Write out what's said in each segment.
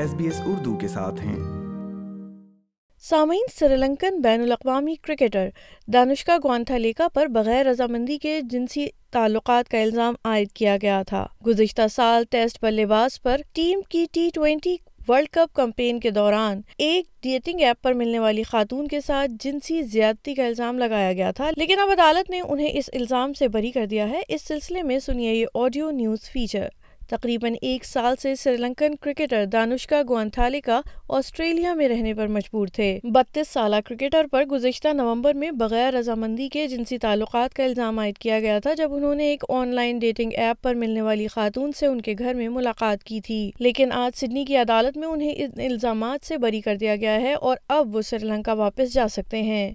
S B S Urdu کے ساتھ ہیں۔ سامعین، سری لنکن بین الاقوامی کرکٹر دانشکا گوانتھالیکا پر بغیر رضامندی کے جنسی تعلقات کا الزام عائد کیا گیا تھا۔ گزشتہ سال ٹیسٹ بلے باز پر ٹیم کی T twenty World Cup campaign کے دوران ایک ڈیٹنگ ایپ پر ملنے والی خاتون کے ساتھ جنسی زیادتی کا الزام لگایا گیا تھا، لیکن اب عدالت نے انہیں اس الزام سے بری کر دیا ہے۔ اس سلسلے میں سنیے یہ آڈیو نیوز فیچر۔ تقریباً ایک سال سے سری لنکن کرکٹر دانشکا گوانتھالیکا آسٹریلیا میں رہنے پر مجبور تھے۔ بتیس سالہ کرکٹر پر گزشتہ نومبر میں بغیر رضامندی کے جنسی تعلقات کا الزام عائد کیا گیا تھا جب انہوں نے ایک آن لائن ڈیٹنگ ایپ پر ملنے والی خاتون سے ان کے گھر میں ملاقات کی تھی۔ لیکن آج سڈنی کی عدالت میں انہیں ان الزامات سے بری کر دیا گیا ہے اور اب وہ سری لنکا واپس جا سکتے ہیں۔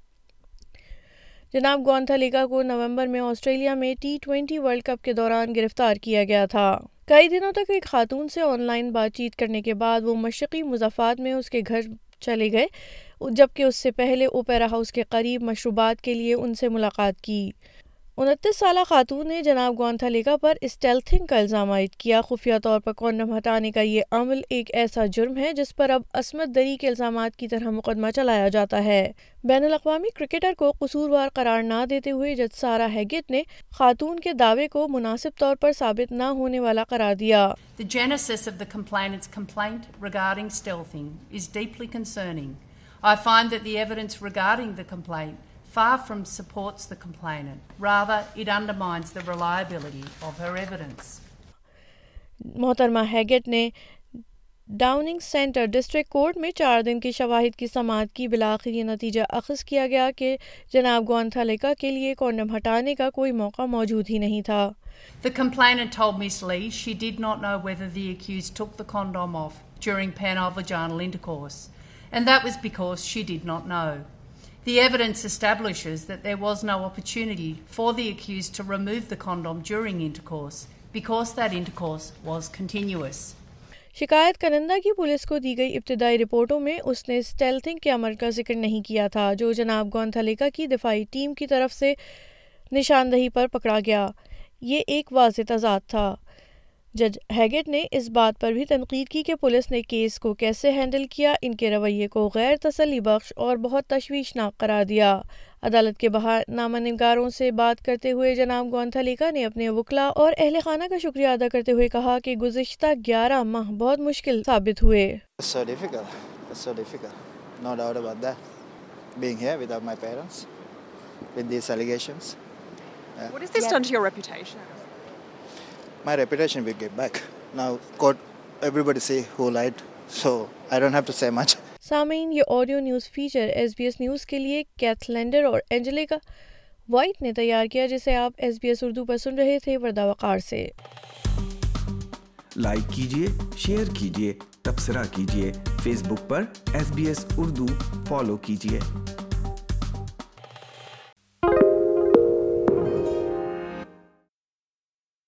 جناب گوانتھالیکا کو نومبر میں آسٹریلیا میں ٹی ٹوینٹی ورلڈ کپ کے دوران گرفتار کیا گیا تھا۔ کئی دنوں تک ایک خاتون سے آن لائن بات چیت کرنے کے بعد وہ مشرقی مضافات میں اس کے گھر چلے گئے، جبکہ اس سے پہلے اوپیرا ہاؤس کے قریب مشروبات کے لیے ان سے ملاقات کی۔ انتیس سالہ خاتون نے جناب گوانتھالیکا پر اسٹیلتھنگ کا الزام عائد کیا۔ خفیہ طور پر کونڈم ہٹانے کا یہ عمل ایک ایسا جرم ہے جس پر اب عصمت دری کے الزامات کی طرح مقدمہ چلایا جاتا ہے۔ بین الاقوامی کرکٹر کو قصوروار قرار نہ دیتے ہوئے جج سارا ہیگٹ نے خاتون کے دعوے کو مناسب طور پر ثابت نہ ہونے والا قرار دیا۔ The genesis of the complainant's complaint regarding stealthing is deeply concerning. I find that the evidence regarding the complaint far from supports the complainant. Rather, it undermines the reliability of her evidence. محترمہ ہیگٹ نے Downing centre district court میں چار دن کی شواہد کی سماعت کی بلاخر یہ نتیجہ اخذ کیا گیا کہ جناب گوانتھالیکا کے لیے کونڈم ہٹانے کا کوئی موقع موجود ہی نہیں تھا The complainant told Miss Lee she did not know whether the accused took the condom off during penile vaginal intercourse and that was because she did not know. The evidence establishes that there was no opportunity for the accused to remove the condom during intercourse because that intercourse was continuous. شکایت کنندہ کی police کو دی گئی ابتدائی رپورٹوں میں اس نے اسٹیلتھنگ کے عمل کا ذکر نہیں کیا تھا جو جناب گونتھلیکا کی دفاعی ٹیم کی طرف سے نشاندہی پر پکڑا گیا یہ ایک واضح تضاد تھا جج ہیگٹ نے اس بات پر بھی تنقید کی کہ پولیس نے کیس کو کیسے ہینڈل کیا ان کے رویے کو غیر تسلی بخش اور بہت تشویشناک قرار دیا۔ عدالت کے باہر نامہ نگاروں سے بات کرتے ہوئے جناب گونتھلیکا نے اپنے وکلا اور اہل خانہ کا شکریہ ادا کرتے ہوئے کہا کہ گزشتہ گیارہ ماہ بہت مشکل ثابت ہوئے۔ My reputation will get back. Now, court, everybody say who lied, so I don't have to say much. سامعین یہ audio news feature S B S news کے لیے کیتھ لینڈر اور اینجلیکا وائٹ نے تیار کیا جسے آپ ایس بی ایس اردو پر سن رہے تھے وردہ وقار سے لائک کیجیے شیئر کیجیے تبصرہ کیجیے فیس بک پر S B S Urdu follow کیجیے